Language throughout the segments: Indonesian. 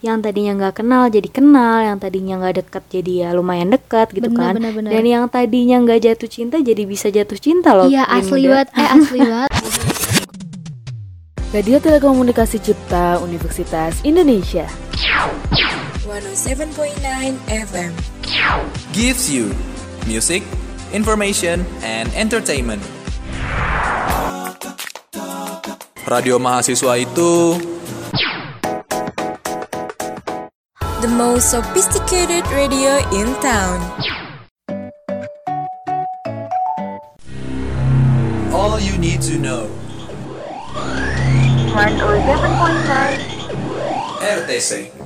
yang tadinya nggak kenal jadi kenal, yang tadinya nggak dekat jadi ya lumayan dekat gitu Bener, kan. bener, bener. Dan yang tadinya nggak jatuh cinta jadi bisa jatuh cinta loh. Iya asli banget, eh asli banget. Radio Telekomunikasi Cipta Universitas Indonesia. 107.9 FM. gives you music, information, and entertainment. Radio mahasiswa itu The most sophisticated radio in town. all you need to know. RTC.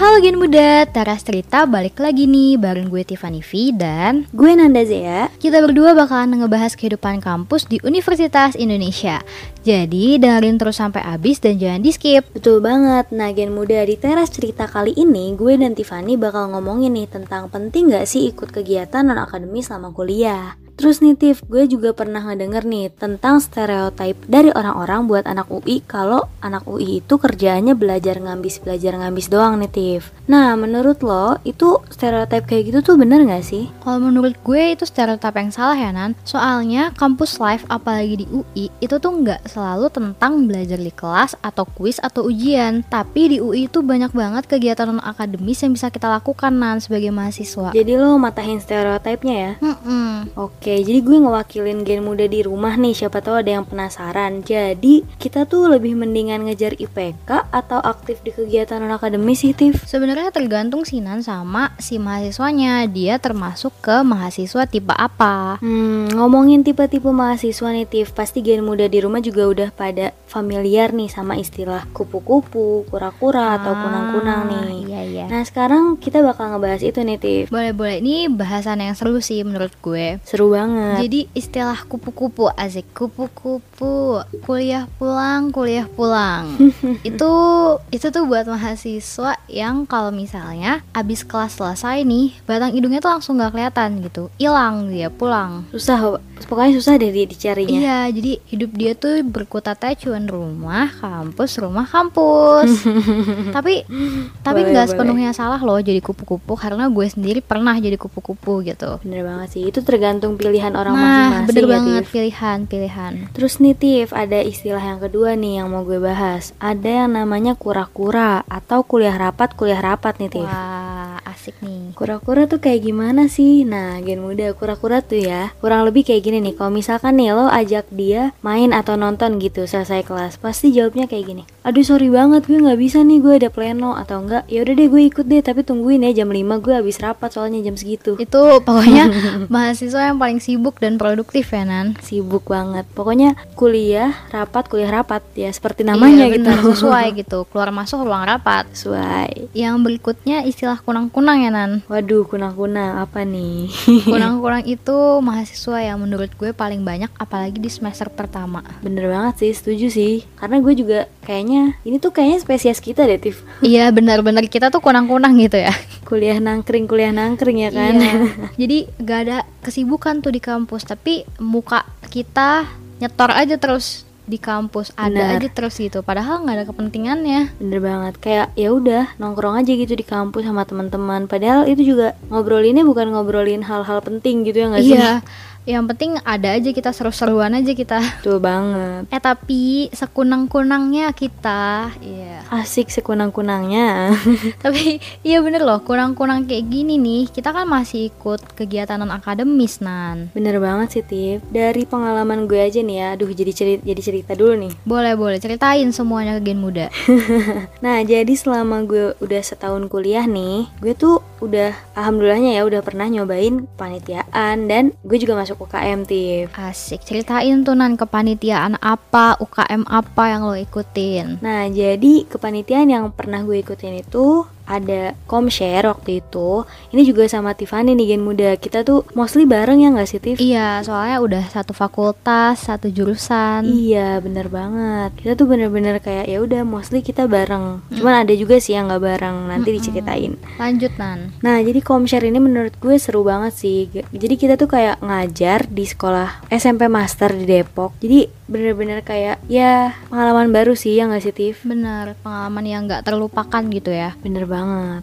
Halo Gen Muda, Teras Cerita balik lagi nih bareng gue Tiffany V dan Gue Nanda Zea. kita berdua bakalan ngebahas kehidupan kampus di Universitas Indonesia. Jadi dengerin terus sampai habis dan jangan di skip. Betul banget. Nah, Gen Muda di teras cerita kali ini, gue dan Tiffany bakal ngomongin nih tentang penting gak sih ikut kegiatan non-akademi selama kuliah. Terus nih Tif, gue juga pernah ngedenger nih tentang stereotype dari orang-orang buat anak UI kalau anak UI itu kerjaannya belajar ngambis belajar ngambis doang nih Tif. Nah, menurut lo itu stereotype kayak gitu tuh bener gak sih? Kalau menurut gue itu stereotip yang salah ya Nan Soalnya kampus life apalagi di UI itu tuh nggak selalu tentang belajar di kelas atau kuis atau ujian Tapi di UI itu banyak banget kegiatan non akademis yang bisa kita lakukan Nan sebagai mahasiswa Jadi lo matahin stereotipnya ya? Mm-mm. Oke, jadi gue ngewakilin gen muda di rumah nih, siapa tahu ada yang penasaran. Jadi, kita tuh lebih mendingan ngejar IPK atau aktif di kegiatan non-akademis sih, Tif? Sebenarnya tergantung sih Nan sama si mahasiswanya Dia termasuk ke mahasiswa tipe apa Hmm, ngomongin tipe-tipe mahasiswa nih, Tif. Pasti gen muda di rumah juga udah pada familiar nih sama istilah kupu-kupu, kura-kura, atau kunang-kunang nih. Iya iya Nah, sekarang kita bakal ngebahas itu nih, Tif. Boleh-boleh, ini bahasan yang seru sih menurut gue Seru banget. Jadi istilah kupu-kupu asik kupu-kupu kuliah pulang kuliah pulang itu itu tuh buat mahasiswa yang kalau misalnya abis kelas selesai nih batang hidungnya tuh langsung nggak kelihatan gitu hilang dia pulang susah, pokoknya susah deh di- dicarinya. Iya, jadi hidup dia tuh berkutatnya cuman rumah, kampus, rumah, kampus. tapi tapi nggak sepenuhnya salah loh jadi kupu-kupu karena gue sendiri pernah jadi kupu-kupu gitu. Bener banget sih, itu tergantung pilihan orang Nah, masing-masing bener ya, banget Tif. pilihan, pilihan. Terus nih Tif, ada istilah yang kedua nih yang mau gue bahas Ada yang namanya kura-kura atau kuliah rapat kuliah rapat nih Tif Wah, asik nih. Kura-kura tuh kayak gimana sih? Nah, gen muda kura-kura tuh ya Kurang lebih kayak gini nih Kalau misalkan nih lo ajak dia main atau nonton gitu selesai kelas Pasti jawabnya kayak gini Aduh sorry banget gue nggak bisa nih gue ada pleno Atau enggak ya udah deh gue ikut deh tapi tungguin ya jam 5 gue habis rapat soalnya jam segitu Itu pokoknya mahasiswa yang paling sibuk dan produktif ya Nan. Sibuk banget Pokoknya kuliah rapat kuliah rapat ya seperti namanya Iya, gitu bener, sesuai gitu. Keluar masuk ruang rapat. Sesuai Yang berikutnya istilah kunang-kunang ya Nan. Waduh, kunang-kunang apa nih? Kunang-kunang itu mahasiswa yang menurut gue paling banyak apalagi di semester pertama. Bener banget sih, setuju sih. Karena gue juga kayaknya ini tuh kayaknya spesies kita deh, Tif. Iya benar-benar kita tuh kunang-kunang gitu ya. Kuliah nangkring, kuliah nangkring ya kan? Iya. Jadi gak ada kesibukan tuh di kampus, tapi muka kita nyetor aja terus di kampus ada Benar. aja terus gitu. Padahal nggak ada kepentingannya. Bener banget. Kayak ya udah nongkrong aja gitu di kampus sama teman-teman. Padahal itu juga ngobrolinnya bukan ngobrolin hal-hal penting gitu ya nggak sih? Iya. Yang penting ada aja kita seru-seruan aja kita. Betul banget. Eh tapi sekunang-kunangnya kita, iya. Asik sekunang-kunangnya. Tapi iya bener loh, kunang-kunang kayak gini nih, kita kan masih ikut kegiatan non akademis nan. Bener banget sih, Tif. Dari pengalaman gue aja nih ya. Aduh, jadi cerita, jadi cerita dulu nih. Boleh boleh ceritain semuanya ke Gen Muda. Nah, jadi selama gue udah setahun kuliah nih, gue tuh udah alhamdulillahnya ya udah pernah nyobain panitiaan dan gue juga masuk UKM Tif. Asik, ceritain tuh nan kepanitiaan apa, UKM apa yang lo ikutin. Nah, jadi kepanitiaan yang pernah gue ikutin itu ada komshare waktu itu. Ini juga sama Tiffany nih Gen Muda. Kita tuh mostly bareng ya nggak sih Tiff? Iya, soalnya udah satu fakultas, satu jurusan. Iya bener banget Kita tuh bener-bener kayak ya udah mostly kita bareng Cuman ada juga sih yang nggak bareng Nanti diceritain Lanjut Nan. Nah jadi komshare ini menurut gue seru banget sih Jadi kita tuh kayak ngajar di sekolah SMP Master di Depok Jadi bener-bener kayak ya pengalaman baru sih ya nggak sih Tiff? Bener, pengalaman yang nggak terlupakan gitu ya. Bener banget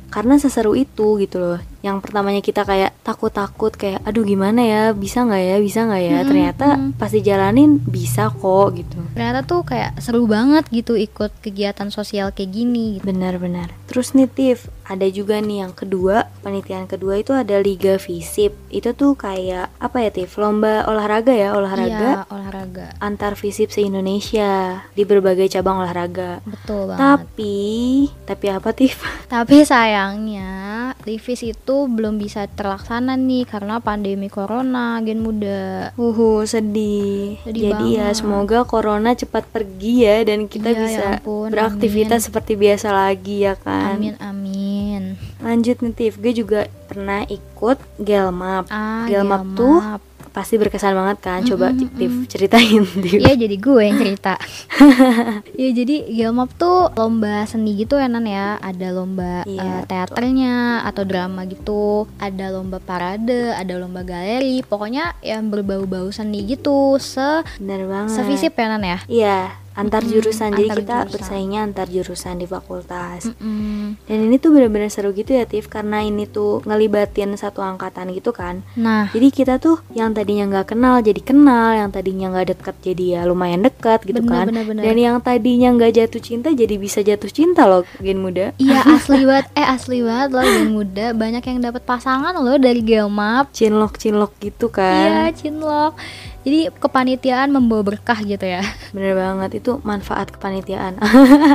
Karena seseru itu gitu loh Yang pertamanya kita kayak takut-takut Kayak aduh gimana ya bisa nggak ya bisa nggak ya Ternyata pas dijalanin bisa kok gitu Ternyata tuh kayak seru banget gitu ikut kegiatan sosial kayak gini. gitu. Benar-benar. Terus nih Tiff, ada juga nih yang kedua, penelitian kedua itu ada Liga Visip. Itu tuh kayak apa ya Tiff? Lomba olahraga ya, olahraga Iya, olahraga. antar Visip se-Indonesia di berbagai cabang olahraga. Betul banget. Tapi, tapi apa Tiff? Tapi sayangnya Livis itu belum bisa terlaksana nih karena pandemi corona gen muda. Uhu, sedih. Sedih Jadi ya banget. semoga corona cepat pergi ya dan kita Iya, ya bisa ampun, beraktivitas seperti biasa lagi ya kan. Amin amin. Lanjut nih Tiff, gue juga pernah ikut Gelmap. Ah, Gelmap Gelmap. tuh pasti berkesan banget kan. Coba Tiff ceritain Tiff. Iya jadi gue yang cerita. ya jadi Gelmap tuh lomba seni gitu ya Nan ya. Ada lomba Iya, eh, teaternya atau drama gitu. Ada lomba parade, ada lomba galeri. Pokoknya yang berbau-bau seni gitu. Se Bener banget. sevisip ya Nan ya. Iya, antar jurusan. Jadi antar kita jurusan. bersaingnya antar jurusan di fakultas. Mm. Dan ini tuh bener-bener seru gitu ya Tiff karena ini tuh ngelibatin satu angkatan gitu kan. Nah, Jadi kita tuh yang tadinya nggak kenal jadi kenal, yang tadinya nggak deket jadi ya lumayan dekat gitu Bener, kan. bener, bener. Dan yang tadinya nggak jatuh cinta jadi bisa jatuh cinta loh gen muda. Iya asli banget, eh asli banget loh gen muda banyak yang dapat pasangan loh dari Gelmap. Cinlok cinlok gitu kan. Iya, cinlok. Jadi kepanitiaan membawa berkah gitu ya. Bener banget itu manfaat kepanitiaan.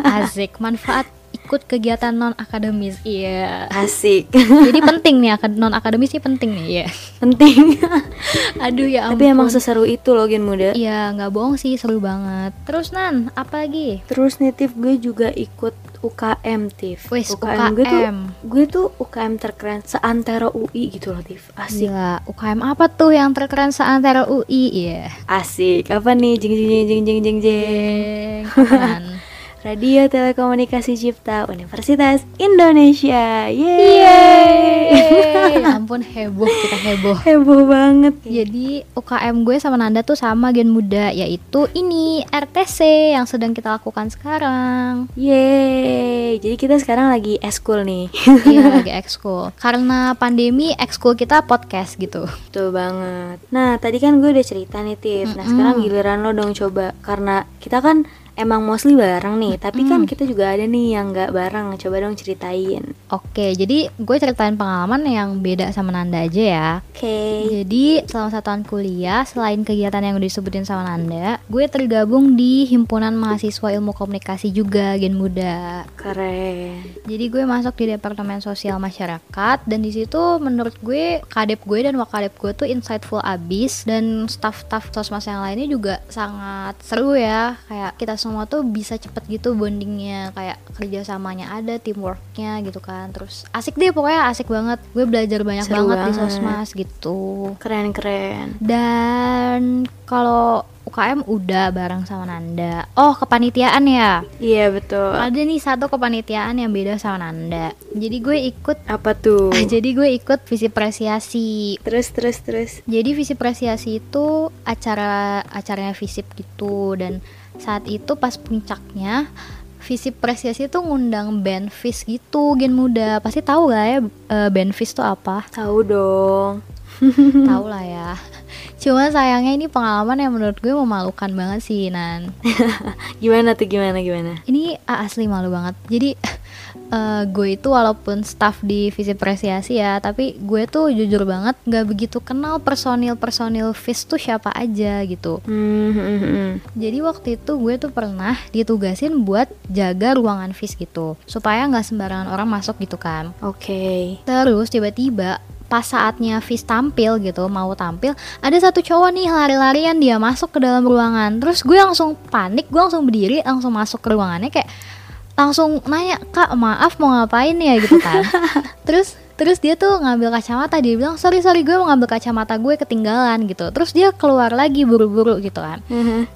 Asik, manfaat ikut kegiatan non akademis. Iya. Asik. Jadi penting nih non akademis ini penting nih ya. Penting. Aduh ya ampun. Tapi emang seseru itu loh Gen Muda. Iya nggak bohong sih seru banget. Terus Nan apa lagi? Terus Tif, gue juga ikut UKM Tif. Wis, gue tuh UKM. gue tuh UKM terkeren seantero UI gitu loh Tif. Asik. Gila, UKM apa tuh yang terkeren seantara UI? Iya. Asik. Apa nih? Jeng jeng jeng jeng jeng jeng jeng. Radio Telekomunikasi Cipta Universitas Indonesia. Yeay. Yeay, ya ampun heboh kita heboh. Heboh banget. Jadi UKM gue sama Nanda tuh sama gen muda yaitu ini RTC yang sedang kita lakukan sekarang. Yeay. Jadi kita sekarang lagi eskul nih. iya lagi ekskul. Karena pandemi ekskul kita podcast gitu. Betul banget. Nah, tadi kan gue udah cerita nih, Tif. Nah, sekarang giliran lo dong coba. Karena kita kan emang mostly bareng nih. Tapi kan kita juga ada nih yang nggak bareng. Coba dong ceritain. Oke, jadi gue ceritain pengalaman yang beda sama Nanda aja ya. Oke. Jadi selama satu tahun kuliah, selain kegiatan yang udah disebutin sama Nanda, gue tergabung di himpunan mahasiswa ilmu komunikasi juga Gen Muda. Keren. Jadi gue masuk di departemen sosial masyarakat dan di situ menurut gue kadep gue dan wakadep gue tuh insightful abis dan staff-staff sosmas yang lainnya juga sangat seru ya. Kayak kita semua tuh bisa cepet gitu bondingnya, kayak kerjasamanya ada, teamworknya gitu kan. Terus asik deh pokoknya asik banget. Gue belajar banyak Seru banget, di banget. sosmas gitu. Keren-keren. Dan kalau UKM udah bareng sama Nanda. Oh, kepanitiaan ya. Iya, betul. Ada nih satu kepanitiaan yang beda sama Nanda. Jadi gue ikut Apa tuh? jadi gue ikut visi presiasi. terus, terus, terus. Jadi visi presiasi itu acara acaranya visip gitu dan saat itu pas puncaknya visi presiasi itu ngundang band Fis gitu gen muda. Pasti tahu lah ya eh, band Fis tuh apa? Tahu dong. tahu lah ya. Cuma sayangnya ini pengalaman yang menurut gue memalukan banget sih Nan. Gimana tuh, gimana, gimana? ini asli malu banget. Jadi eh, gue itu walaupun staff di visi presiasi ya tapi gue tuh jujur banget nggak begitu kenal personil personil vis tuh siapa aja gitu Hmm, hmm, hmm. jadi waktu itu gue tuh pernah ditugasin buat jaga ruangan vis gitu supaya nggak sembarangan orang masuk gitu kan Oke. terus tiba-tiba pas saatnya Fis tampil gitu mau tampil ada satu cowok nih lari-larian dia masuk ke dalam ruangan terus gue langsung panik gue langsung berdiri langsung masuk ke ruangannya kayak langsung nanya kak maaf mau ngapain ya? gitu kan. Terus terus dia tuh ngambil kacamata dia bilang sorry sorry gue mau ngambil kacamata gue ketinggalan gitu. Terus dia keluar lagi buru-buru gitu kan.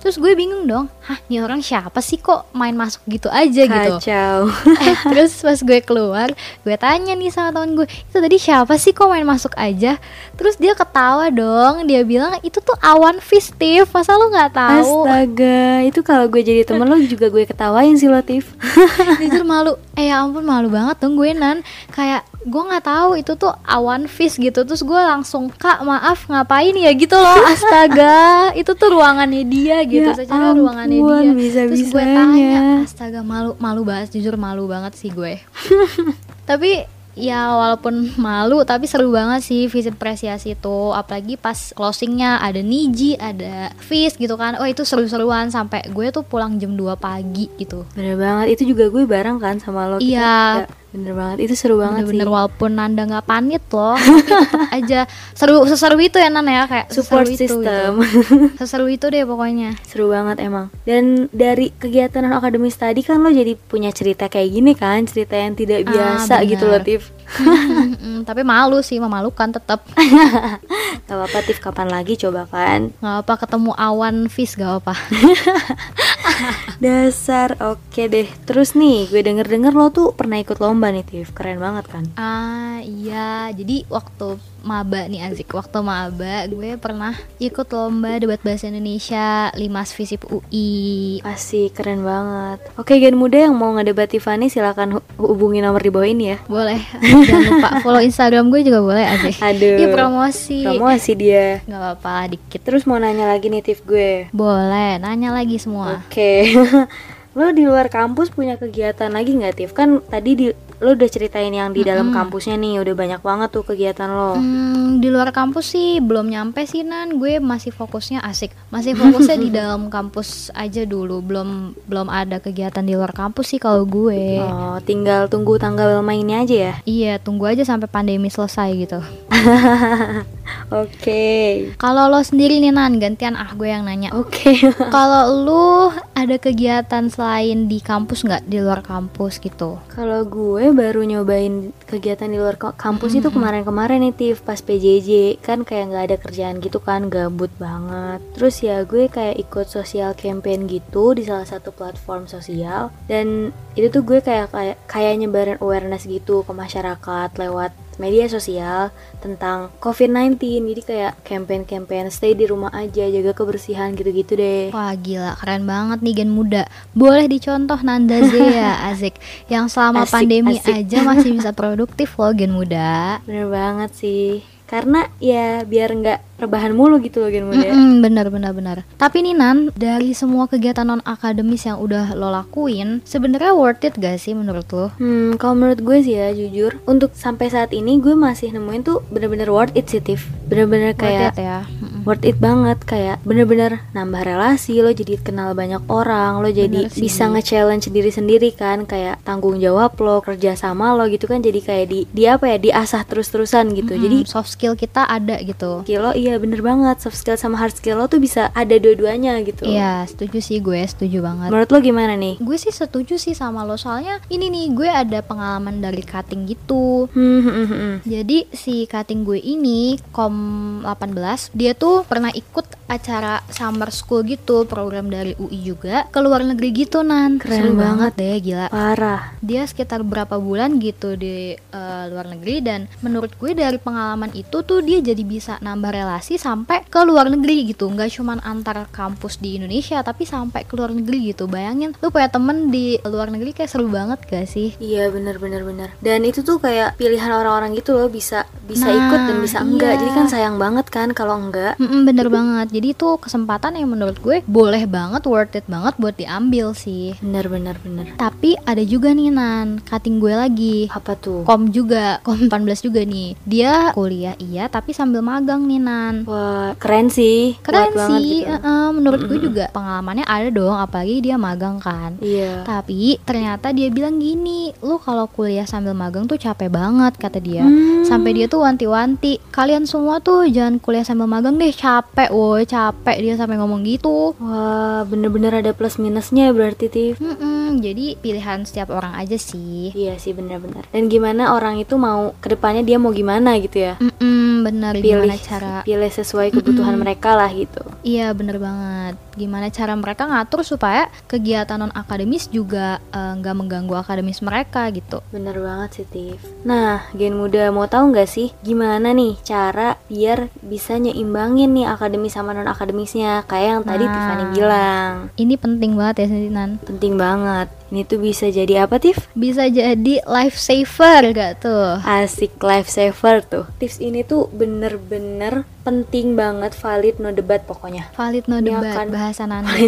Terus gue bingung dong hah ini orang siapa sih kok main masuk gitu aja gitu? Kacau. Eh, terus pas gue keluar gue tanya nih sama temen gue itu tadi siapa sih kok main masuk aja? Terus dia ketawa dong dia bilang itu tuh awan festive masa lu nggak tahu? Astaga, itu kalau gue jadi temen lo juga gue ketawain sih Latif. jujur malu eh ya ampun malu banget dong gue nan. Kayak gue nggak tahu itu tuh awan fish gitu terus gue langsung kak maaf ngapain ya gitu loh astaga itu tuh ruangannya dia gitu Ya secara ruangannya dia bisa-bisanya. terus gue tanya astaga malu malu banget jujur malu banget sih gue tapi ya walaupun malu tapi seru banget sih visit apresiasi itu apalagi pas closingnya ada Niji ada Fizz gitu kan oh itu seru-seruan sampai gue tuh pulang jam 2 pagi gitu Bener banget, itu juga gue bareng kan sama lo. Iya. ya, bener banget, itu seru banget bener-bener sih. walaupun Nanda nggak panit loh aja seru seseru itu ya Nan ya kayak Support seseru itu, system. gitu. seseru itu deh pokoknya Seru banget emang. Dan dari kegiatan non akademis tadi kan lo jadi punya cerita kayak gini kan, cerita yang tidak Ah, biasa gitu bener. loh, Tif. Mm, tapi malu sih memalukan tetap Gak apa-apa, Tif, kapan lagi coba kan? nggak apa ketemu awan fish gak apa Dasar, oke deh. Terus nih, gue denger-denger lo tuh pernah ikut lomba nih, Tif. Keren banget kan? ah iya jadi waktu maba nih Azik waktu maba gue pernah ikut lomba debat bahasa Indonesia Limas Visip UI Pasti keren banget. Oke, Gen Muda yang mau ngedebat Tiffany silakan hu- hubungi nomor di bawah ini ya. boleh jangan lupa follow Instagram gue juga boleh Azik Aduh. Iya promosi Promosi dia. nggak apa-apa dikit Terus mau nanya lagi nih, Tif gue. boleh nanya lagi semua Oke. lo di luar kampus punya kegiatan lagi nggak, Tif? Kan tadi di lo udah ceritain yang di dalam kampusnya nih, udah banyak banget tuh kegiatan lo. Hmm, di luar kampus sih belum nyampe sih Nan. Gue masih fokusnya asik. Masih fokusnya di dalam kampus aja dulu. Belum belum ada kegiatan di luar kampus sih kalau gue. Oh, tinggal tunggu tanggal mainnya aja ya. iya tunggu aja sampai pandemi selesai gitu. Oke. kalau lo sendiri nih Nan gantian. Ah gue yang nanya. Oke. kalau lu ada kegiatan selain di kampus nggak? Di luar kampus gitu. Kalau gue baru nyobain kegiatan di luar ka- kampus itu kemarin-kemarin nih Tif pas PJJ kan kayak nggak ada kerjaan gitu kan gabut banget. Terus ya gue kayak ikut sosial campaign gitu di salah satu platform sosial. Dan itu tuh gue kayak kayak kayak nyebarin awareness gitu ke masyarakat lewat media sosial tentang COVID-19 jadi kayak campaign-campaign stay di rumah aja jaga kebersihan gitu-gitu deh. Wah gila. Keren banget nih gen muda. Boleh dicontoh Nanda Zea. Azik Yang selama Asik, pandemi asik. aja masih bisa produktif loh gen muda. Bener banget sih karena ya biar nggak rebahan mulu gitu loh Gen Muda Mm-mm, bener bener bener Tapi nih Nan Dari semua kegiatan non akademis yang udah lo lakuin Sebenarnya worth it gak sih menurut lo? Hmm, kalau menurut gue sih ya jujur, untuk sampai saat ini gue masih nemuin tuh bener-bener worth it sih, Tif. Bener-bener kayak worth it ya. Worth it banget. Kayak bener-bener nambah relasi lo jadi kenal banyak orang lo jadi bisa nge-challenge diri sendiri kan. Kayak tanggung jawab lo kerja sama lo gitu kan jadi kayak di di apa ya diasah terus-terusan gitu. Mm-mm, jadi soft skill kita ada gitu. Skill lo iya bener banget. Soft skill sama hard skill lo tuh bisa ada dua-duanya gitu. Iya setuju sih gue setuju banget. Menurut lo gimana nih? Gue sih setuju sih sama lo Soalnya ini nih gue ada pengalaman dari cutting gitu. Hmm, hmm, hmm, hmm. Jadi si cutting gue ini Kom 18 Dia tuh pernah ikut acara summer school gitu Program dari UI juga Ke luar negeri gitu Nan. Keren Seru banget. banget deh gila. Parah. Dia sekitar berapa bulan gitu di eh, luar negeri dan menurut gue dari pengalaman itu tuh dia jadi bisa nambah relasi sampai ke luar negeri gitu. Nggak cuman antar kampus di Indonesia tapi sampai ke luar negeri gitu. Bayangin lu punya temen di luar negeri kayak seru banget gak sih? Iya bener bener bener. Dan itu tuh kayak pilihan orang-orang gitu loh Bisa bisa Nah, ikut dan bisa enggak. Iya. Jadi kan sayang banget kan kalau enggak. Mm-mm, bener banget jadi itu kesempatan yang menurut gue boleh banget worth it banget buat diambil sih. Bener bener bener. Tapi ada juga nih Nan cutting gue lagi. Apa tuh? kom juga kom 18 juga nih. Dia kuliah iya tapi sambil magang nih Nan. Wah keren sih. Keren sih gitu. eh-eh, menurut gue juga pengalamannya ada dong apalagi dia magang kan. Iya. Tapi ternyata dia bilang gini lu kalau kuliah sambil magang tuh capek banget kata dia. Hmm. sampai dia tuh wanti-wanti kalian semua tuh jangan kuliah sambil magang deh capek woi udah capek dia sampai ngomong gitu. Wah, bener-bener ada plus minusnya berarti, Tif. Mm-mm, jadi pilihan setiap orang aja sih. Iya sih, bener-bener. Dan gimana orang itu mau ke depannya dia mau gimana gitu ya? Mm-mm, bener Pilih, gimana cara pilih sesuai kebutuhan mereka lah gitu. Iya bener banget. Gimana cara mereka ngatur supaya kegiatan non akademis juga eh, nggak mengganggu akademis mereka gitu. Bener banget sih, Tif. Nah, Gen Muda mau tahu nggak sih gimana nih cara biar bisa nyeimbangin nih akademis sama non akademisnya kayak yang tadi Nah. Tiffany bilang. Ini penting banget ya Sinan. Penting banget. Ini tuh bisa jadi apa, Tif? Bisa jadi life saver gak tuh? Asik lifesaver tuh. Tips ini tuh bener-bener penting banget, valid, no debat pokoknya. Valid no Ini debat akan- bahasa Nanda.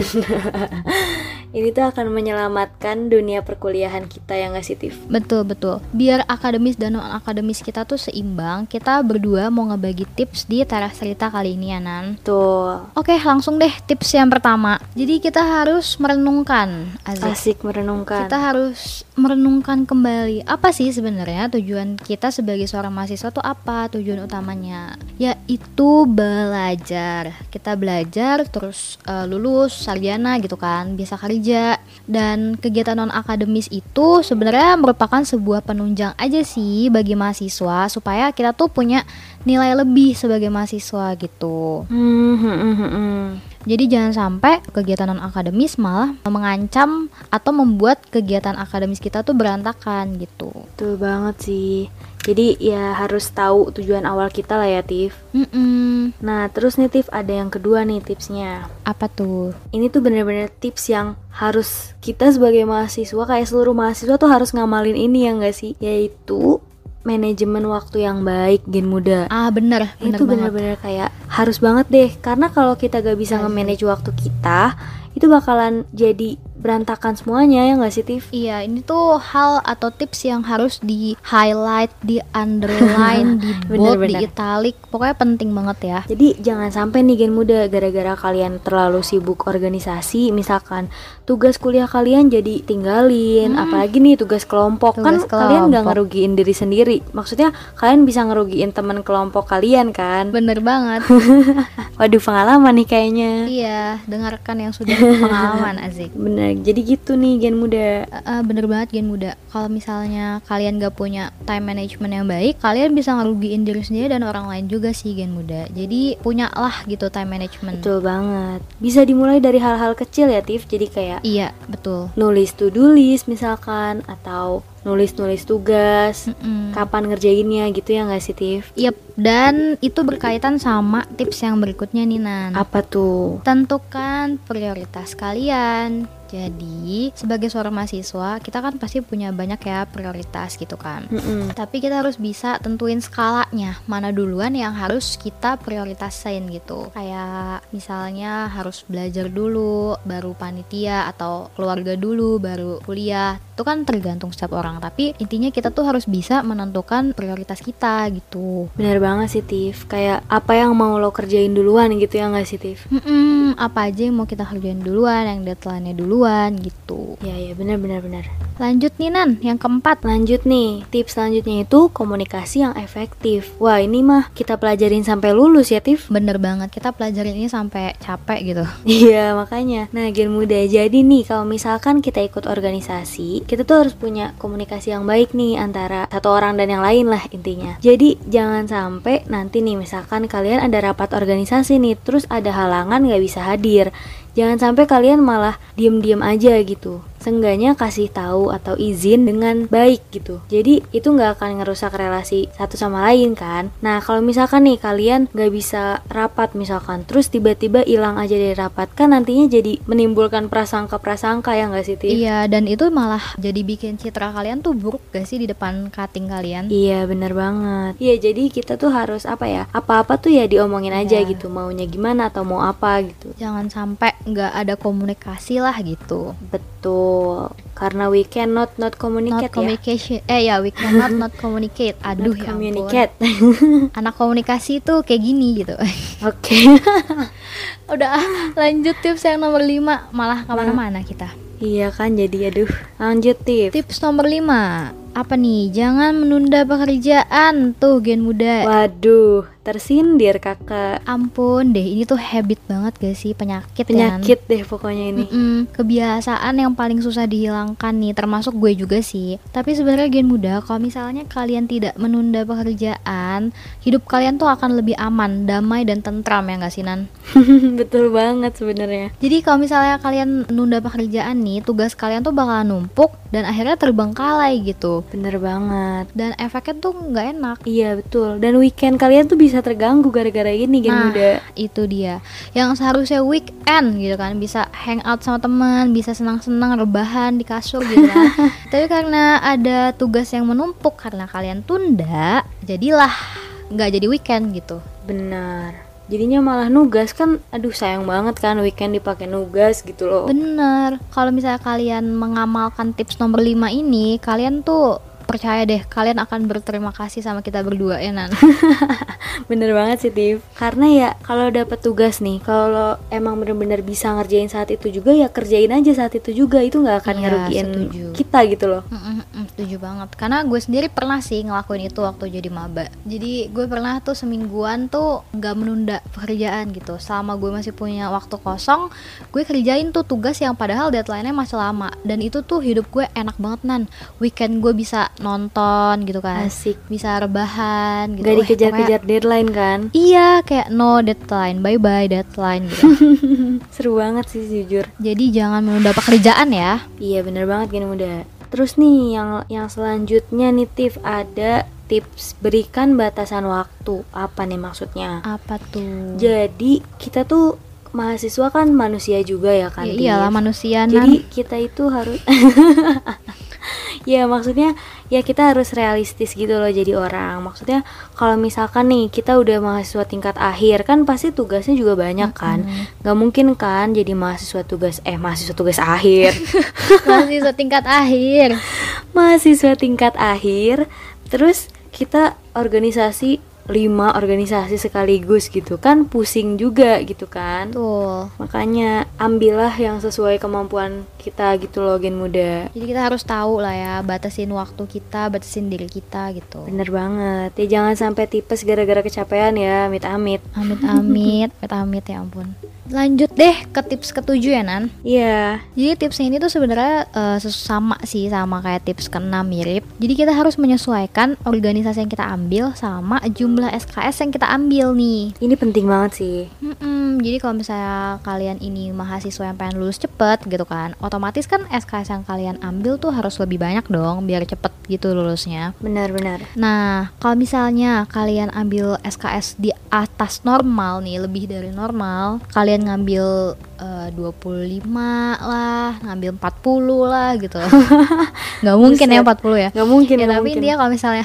ini tuh akan menyelamatkan dunia perkuliahan kita yang nggak sih, Tif? Betul betul. Biar akademis dan non akademis kita tuh seimbang, kita berdua mau ngebagi tips di teras cerita kali ini ya Nan. Tuh. Oke langsung deh tips yang pertama. Jadi kita harus merenungkan, Aziz. Asik merenungkan. Kita harus merenungkan kembali apa sih sebenarnya tujuan kita sebagai seorang mahasiswa tuh apa tujuan utamanya? Yaitu belajar. Kita belajar terus eh, lulus sarjana gitu kan, bisa kerja dan kegiatan non akademis itu sebenarnya merupakan sebuah penunjang aja sih bagi mahasiswa supaya kita tuh punya nilai lebih sebagai mahasiswa gitu. Hmm, hmm, hmm. Jadi jangan sampai kegiatan non akademis malah mengancam atau membuat kegiatan akademis kita tuh berantakan gitu. Betul banget sih. Jadi ya harus tahu tujuan awal kita lah ya, Tif. Mm-mm. Nah, terus nih Tif ada yang kedua nih tipsnya. Apa tuh? Ini tuh bener-bener tips yang harus kita sebagai mahasiswa kayak seluruh mahasiswa tuh harus ngamalin ini ya enggak sih? Yaitu manajemen waktu yang baik gen muda. Ah bener itu banget. bener-bener kayak harus banget deh karena kalau kita gak bisa nge-manage waktu kita itu bakalan jadi berantakan semuanya ya nggak sih Tif? Iya, ini tuh hal atau tips yang harus di highlight, di underline, di bold, di italic. Pokoknya penting banget ya. Jadi jangan sampai nih gen muda gara-gara kalian terlalu sibuk organisasi, misalkan tugas kuliah kalian jadi tinggalin, apalagi nih tugas kelompok Hmm. Tugas kan kalian nggak kelompok. ngerugiin diri sendiri. Maksudnya kalian bisa ngerugiin teman kelompok kalian kan? Bener banget. Waduh pengalaman nih kayaknya. iya, dengarkan yang sudah pengalaman Azik. Bener, jadi gitu nih gen muda. Eh, bener banget gen muda kalau misalnya kalian gak punya time management yang baik kalian bisa ngerugiin diri sendiri dan orang lain juga sih gen muda jadi punyalah gitu time management Betul banget. Bisa dimulai dari hal-hal kecil ya, Tif. Jadi kayak iya betul nulis to-do list misalkan atau nulis-nulis tugas, Mm-mm. kapan ngerjainnya gitu ya nggak sih, Tif? Yep, dan itu berkaitan sama tips yang berikutnya nih Nan. Apa tuh? Tentukan prioritas kalian. Jadi, sebagai seorang mahasiswa, kita kan pasti punya banyak ya prioritas gitu kan. Mm-mm. Tapi kita harus bisa tentuin skalanya, mana duluan yang harus kita prioritasin gitu. Kayak misalnya harus belajar dulu, baru panitia atau keluarga dulu, baru kuliah. Itu kan tergantung setiap orang, tapi intinya kita tuh harus bisa menentukan prioritas kita gitu. Bener banget sih, Tif. Kayak apa yang mau lo kerjain duluan gitu ya nggak sih, Tif? Mm-mm, apa aja yang mau kita kerjain duluan, yang deadline-nya duluan gitu. Ya, ya, bener, bener, bener. Lanjut nih Nan, yang keempat. Lanjut nih, tips selanjutnya itu komunikasi yang efektif. Wah, ini mah kita pelajarin sampai lulus ya, Tif. Bener banget, kita pelajarin ini sampai capek gitu. Iya makanya Nah gen muda jadi nih kalau misalkan kita ikut organisasi Kita tuh harus punya komunikasi yang baik nih Antara satu orang dan yang lain lah intinya Jadi jangan sampai nanti nih misalkan kalian ada rapat organisasi nih Terus ada halangan gak bisa hadir Jangan sampai kalian malah diem-diem aja gitu Seenggaknya kasih tahu atau izin dengan baik gitu Jadi itu nggak akan ngerusak relasi satu sama lain kan Nah kalau misalkan nih kalian nggak bisa rapat misalkan Terus tiba-tiba hilang aja dari rapat Kan nantinya jadi menimbulkan prasangka-prasangka ya nggak sih Tif? Iya, dan itu malah jadi bikin citra kalian tuh buruk gak sih di depan cutting kalian? Iya bener banget Iya jadi kita tuh harus apa ya Apa-apa tuh ya diomongin aja Iya. gitu Maunya gimana atau mau apa gitu Jangan sampai nggak ada komunikasi lah gitu. Betul Karena we cannot not Not communicate ya communication. Eh ya, we cannot not communicate. Aduh Not ya ampun. communicate Anak komunikasi tuh kayak gini gitu. Oke Udah ah, lanjut tips yang nomor 5 malah ke mana-mana kita. Iya kan jadi aduh Lanjut Tif Tips nomor 5 apa nih? Jangan menunda pekerjaan tuh gen muda. Waduh, tersindir kakak. Ampun deh, ini tuh habit banget gak sih penyakit, ya, Nan? Penyakit deh pokoknya ini. Mm-mm, kebiasaan yang paling susah dihilangkan nih, termasuk gue juga sih. Tapi sebenarnya gen muda, kalau misalnya kalian tidak menunda pekerjaan, hidup kalian tuh akan lebih aman, damai dan tentram ya gak sih Nan? Betul banget sebenarnya. Jadi kalau misalnya kalian nunda pekerjaan nih, tugas kalian tuh bakalan numpuk dan akhirnya terbengkalai gitu. Bener banget. Dan efeknya tuh nggak enak. Iya betul. Dan weekend kalian tuh bisa terganggu gara-gara ini gen Nah, muda. itu dia. Yang seharusnya weekend gitu kan, bisa hangout sama teman, bisa senang-senang rebahan di kasur gitu kan. Tapi karena ada tugas yang menumpuk karena kalian tunda, jadilah nggak jadi weekend gitu. Benar. Jadinya malah nugas kan, aduh sayang banget kan weekend dipakai nugas gitu loh. Bener. Kalau misalnya kalian mengamalkan tips nomor 5 ini, kalian tuh percaya deh kalian akan berterima kasih sama kita berdua ya Nan. Bener banget sih Tiff. Karena ya kalau dapat tugas nih Kalau emang bener-bener bisa ngerjain saat itu juga Ya kerjain aja saat itu juga. Itu nggak akan Iya, ngerugiin setuju. kita gitu loh. Mm, mm, mm, setuju banget. Karena gue sendiri pernah sih ngelakuin itu waktu jadi maba. Jadi gue pernah tuh semingguan tuh nggak menunda pekerjaan gitu. Selama gue masih punya waktu kosong gue kerjain tuh tugas yang padahal deadline-nya masih lama. Dan itu tuh hidup gue enak banget nan. Weekend gue bisa nonton gitu kan. Asik. Bisa rebahan gitu. Gak dikejar-kejar deadline kan? Iya kayak no deadline bye bye deadline gitu. Seru banget sih jujur. Jadi jangan menunda pekerjaan ya. Iya bener banget gini muda. Terus nih yang yang selanjutnya nih Tiff Ada tips berikan batasan waktu. Apa nih maksudnya? apa tuh? Jadi kita tuh mahasiswa kan manusia juga ya kan ya iyalah manusia. Jadi kita itu harus Ya maksudnya ya kita harus realistis gitu loh jadi orang. Maksudnya kalau misalkan nih kita udah mahasiswa tingkat akhir Kan pasti tugasnya juga banyak kan. Gak mungkin kan jadi mahasiswa tugas Eh mahasiswa tugas akhir. Masih setingkat akhir. Mahasiswa tingkat akhir Terus kita organisasi lima organisasi sekaligus gitu kan pusing juga gitu kan Tuh. Makanya ambillah yang sesuai kemampuan kita gitu loh gen muda Jadi kita harus tahu lah ya, batasin waktu kita, batasin diri kita gitu. Bener banget Ya jangan sampai tipes gara-gara kecapean ya Amit-amit Amit amit, amit amit ya ampun. Lanjut deh ke tips ketujuh ya Nan. Iya Jadi tipsnya ini tuh sebenarnya ses- sama sih sama kayak tips keenam mirip. Jadi kita harus menyesuaikan organisasi yang kita ambil sama jumlah SKS yang kita ambil nih. Ini penting banget sih Mm-mm, jadi kalau misalnya kalian ini mahasiswa yang pengen lulus cepet gitu kan, otomatis kan SKS yang kalian ambil tuh harus lebih banyak dong biar cepet gitu lulusnya. Benar-benar Nah, kalau misalnya kalian ambil SKS di atas normal nih, lebih dari normal, kalian ngambil eh, 25 lah, ngambil 40 lah gitu. nggak mungkin ya Buset. 40 ya. Gak mungkin ya gak tapi mungkin. intinya kalau misalnya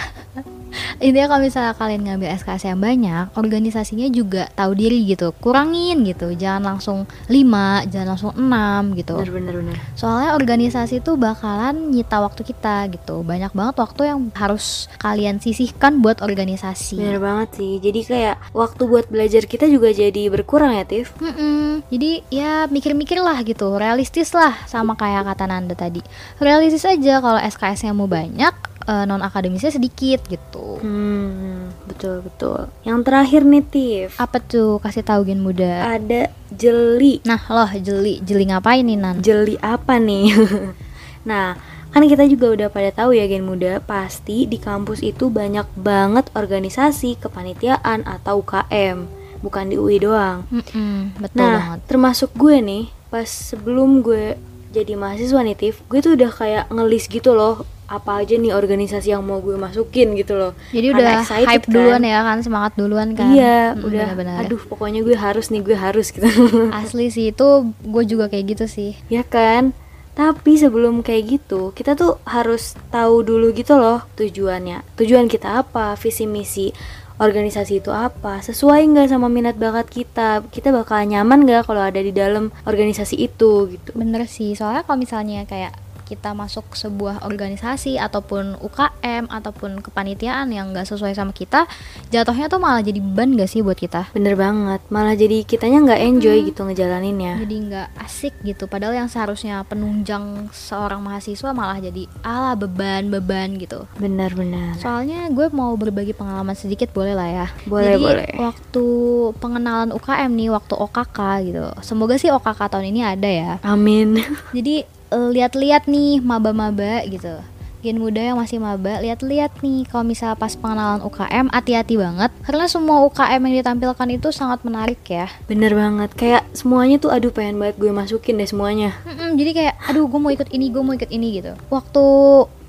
intinya kalau misalnya kalian ngambil SKS yang banyak, organisasinya juga tahu diri gitu, kurangin gitu, jangan langsung 5, jangan langsung 6 gitu. Bener-bener bener Soalnya organisasi itu bakalan nyita waktu kita gitu. Banyak banget waktu yang harus kalian sisihkan buat organisasi. Bener banget sih Jadi kayak waktu buat belajar kita juga jadi berkurang ya Tiff Mm-mm. Jadi ya mikir-mikir lah gitu, realistis lah sama kayak kata Nanda tadi. Realistis aja kalau SKS-nya mau banyak, non akademisnya sedikit gitu. Hmm, betul betul. Yang terakhir nih Tiff, Apa tuh kasih tahu gen muda? ada jeli. Nah loh jeli, jeli ngapain nih Nan? Jeli apa nih? nah, kan kita juga udah pada tahu ya gen muda, pasti di kampus itu banyak banget organisasi, kepanitiaan atau UKM, bukan di UI doang. Mm-mm, betul nah, banget. termasuk gue nih, pas sebelum gue jadi mahasiswa nih Tiff, gue tuh udah kayak ngelis gitu loh apa aja nih organisasi yang mau gue masukin gitu loh. Jadi Karena udah excited hype kan. duluan ya kan, semangat duluan kan? Iya, Mm, udah. bener-bener. Aduh, pokoknya gue harus nih, gue harus gitu. Asli sih itu gue juga kayak gitu sih. ya kan? Tapi sebelum kayak gitu, kita tuh harus tahu dulu gitu loh tujuannya. Tujuan kita apa, visi misi organisasi itu apa, sesuai nggak sama minat bakat kita. Kita bakal nyaman nggak kalau ada di dalam organisasi itu gitu. Bener sih, soalnya kalau misalnya kayak kita masuk sebuah organisasi ataupun UKM ataupun kepanitiaan yang nggak sesuai sama kita jatuhnya tuh malah jadi beban gak sih buat kita Bener banget, malah jadi kitanya nggak enjoy gitu ngejalaninnya. jadi nggak asik gitu padahal yang seharusnya penunjang seorang mahasiswa malah jadi ala beban beban gitu Bener-bener. soalnya gue mau berbagi pengalaman sedikit boleh lah ya Boleh, jadi boleh. waktu pengenalan UKM nih waktu OKK gitu semoga sih OKK tahun ini ada ya Amin. jadi lihat-lihat nih maba-maba gitu. Gen muda yang masih maba lihat-lihat nih kalau misal pas pengenalan UKM hati-hati banget. Karena semua UKM yang ditampilkan itu sangat menarik ya. Bener banget, kayak semuanya tuh aduh pengen banget gue masukin deh semuanya. Mm-mm, jadi kayak aduh gue mau ikut ini gue mau ikut ini gitu. Waktu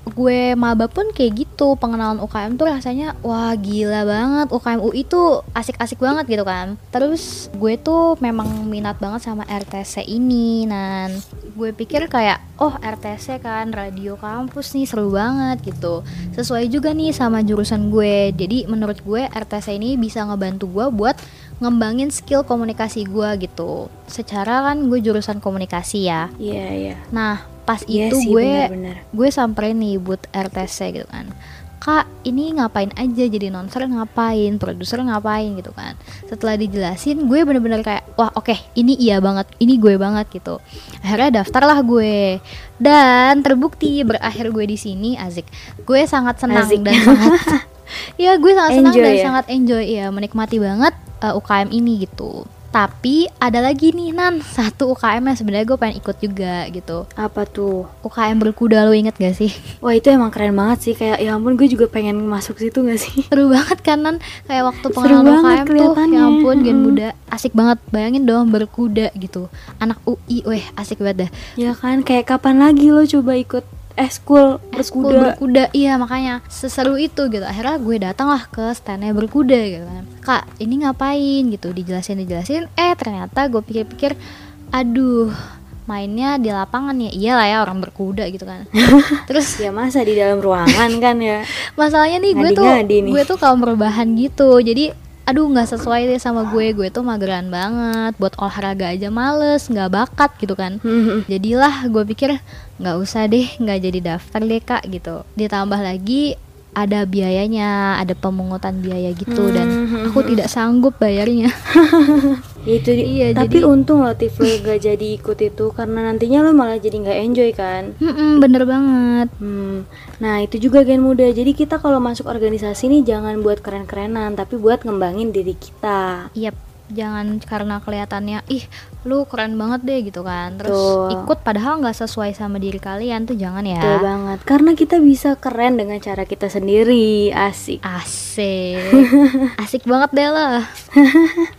gue maba pun kayak gitu pengenalan UKM tuh rasanya wah gila banget. UKM UI tuh asik-asik banget gitu kan. Terus gue tuh memang minat banget sama RTC ini dan gue pikir kayak oh RTC kan radio kampus nih seru banget gitu. Sesuai juga nih sama jurusan gue. Jadi menurut gue RTC ini bisa ngebantu gue buat ngembangin skill komunikasi gue gitu. Secara kan gue jurusan komunikasi ya. Iya, iya. Nah, pas Iya itu sih, gue bener-bener. gue samperin nih buat RTC gitu kan. Kak, ini ngapain aja jadi nonser ngapain, produser ngapain gitu kan. Setelah dijelasin, gue bener-bener kayak, wah oke, ini iya banget, ini gue banget gitu. Akhirnya daftarlah gue. Dan terbukti berakhir gue di sini Azik. Gue sangat senang Asik. dan sangat Ya, gue sangat senang Enjoy dan ya? sangat enjoy ya, menikmati banget uh, UKM ini gitu. Tapi ada lagi nih Nan, satu UKM yang sebenarnya gue pengen ikut juga gitu. Apa tuh? UKM berkuda lo inget gak sih? Wah itu emang keren banget sih Kayak ya ampun gue juga pengen masuk situ gak sih Seru banget kan Nan Kayak waktu banget UKM tuh. Ya ampun gen Mm. muda Asik banget Bayangin dong berkuda gitu Anak UI Weh asik banget dah Ya kan kayak kapan lagi lo coba ikut eskul Eskul berkuda. berkuda. Iya makanya Seseru itu gitu. Akhirnya gue datang lah ke standnya berkuda gitu kan. Kak ini ngapain gitu? Dijelasin dijelasin. Eh ternyata gue pikir-pikir Aduh mainnya di lapangan ya. Iyalah ya orang berkuda gitu kan. Terus Ya masa di dalam ruangan kan ya? Masalahnya nih gue tuh nih. gue tuh kaum perubahan gitu. Jadi aduh nggak sesuai deh sama gue. Gue tuh mageran banget. Buat olahraga aja males nggak bakat gitu kan. Jadilah gue pikir nggak usah deh nggak jadi daftar deh kak gitu. Ditambah lagi ada biayanya ada pemungutan biaya gitu dan aku tidak sanggup bayarnya Ya itu Iya, Tapi jadi- untung lo lo gak jadi ikut itu Karena nantinya lo malah jadi gak enjoy kan Mm-mm, bener banget Hmm, nah itu juga gen muda. Jadi kita kalau masuk organisasi nih jangan buat keren-kerenan, tapi buat ngembangin diri kita. Yap, jangan karena kelihatannya ih lu keren banget deh gitu kan terus Betul. ikut padahal nggak sesuai sama diri kalian tuh jangan ya Betul banget. Karena kita bisa keren dengan cara kita sendiri. Asik. asik asik banget deh lah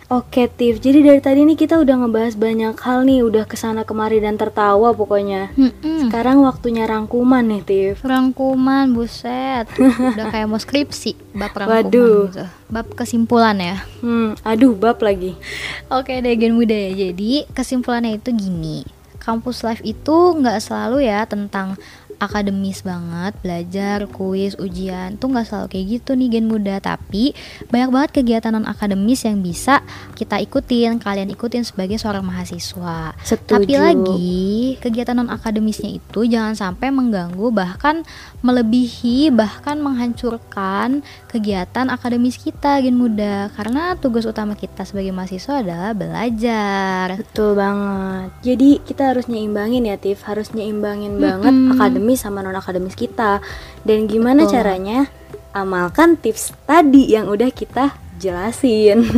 Oke, Tif. Jadi dari tadi nih kita udah ngebahas banyak hal nih, udah ke sana kemari dan tertawa pokoknya. Mm-mm. Sekarang waktunya rangkuman nih, Tif. rangkuman buset udah kayak mau skripsi bab rangkuman Waduh. gitu bab kesimpulan ya Hmm, aduh bab lagi. Oke deh Gen Muda ya Jadi kesimpulannya itu gini. Kampus life itu nggak selalu ya tentang akademis banget Belajar, kuis, ujian Tuh nggak selalu kayak gitu nih Gen Muda Tapi banyak banget kegiatan non akademis yang bisa kita ikutin Kalian ikutin sebagai seorang mahasiswa Setuju. Tapi lagi kegiatan non akademisnya itu jangan sampai mengganggu bahkan melebihi bahkan menghancurkan kegiatan akademis kita Gen Muda karena tugas utama kita sebagai mahasiswa adalah belajar. Betul banget. Jadi kita harus nyeimbangin ya, Tif. Harus nyeimbangin banget akademis sama non akademis kita. Dan gimana Betul. caranya? Amalkan tips tadi yang udah kita jelasin.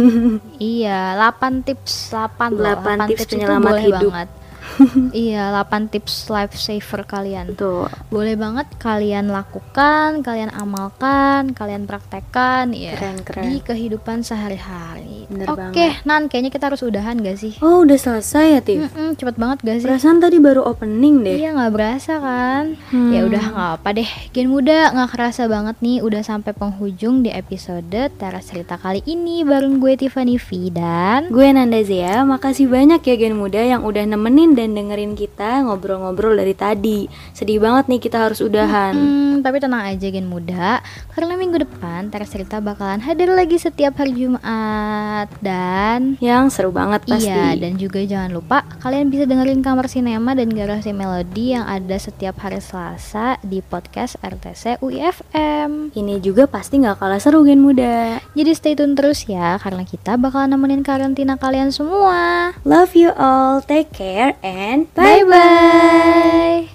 Iya, 8 tips 8 loh. 8 tips itu penyelamat hidup. banget. iya, 8 tips life saver kalian. Tuh, Boleh banget kalian lakukan, kalian amalkan, kalian praktekkan ya Keren, keren. di kehidupan sehari-hari. Oke, Nan, kayaknya kita harus udahan gak sih? Oh, udah selesai ya, Tif? Mm-mm, cepet banget gak sih? Perasaan tadi baru opening deh. Iya nggak berasa kan? Hmm. Ya udah nggak apa deh. Gen muda nggak kerasa banget nih udah sampai penghujung di episode Teras Cerita kali ini bareng gue Tiffany V dan Gue Nanda Zia, makasih banyak ya Gen Muda yang udah nemenin dan dengerin kita ngobrol-ngobrol dari tadi. Sedih banget nih kita harus udahan. Hmm, tapi tenang aja Gen muda karena minggu depan Teras Cerita bakalan hadir lagi setiap hari Jumat. dan Yang seru banget pasti. Iya, dan juga jangan lupa kalian bisa dengerin Kamar Sinema dan Garasi Melodi yang ada setiap hari Selasa di podcast RTC UIFM. Ini juga pasti nggak kalah seru Gen Muda. Jadi stay tune terus ya, karena kita bakal nemenin karantina kalian semua. Love you all, take care and and bye-bye.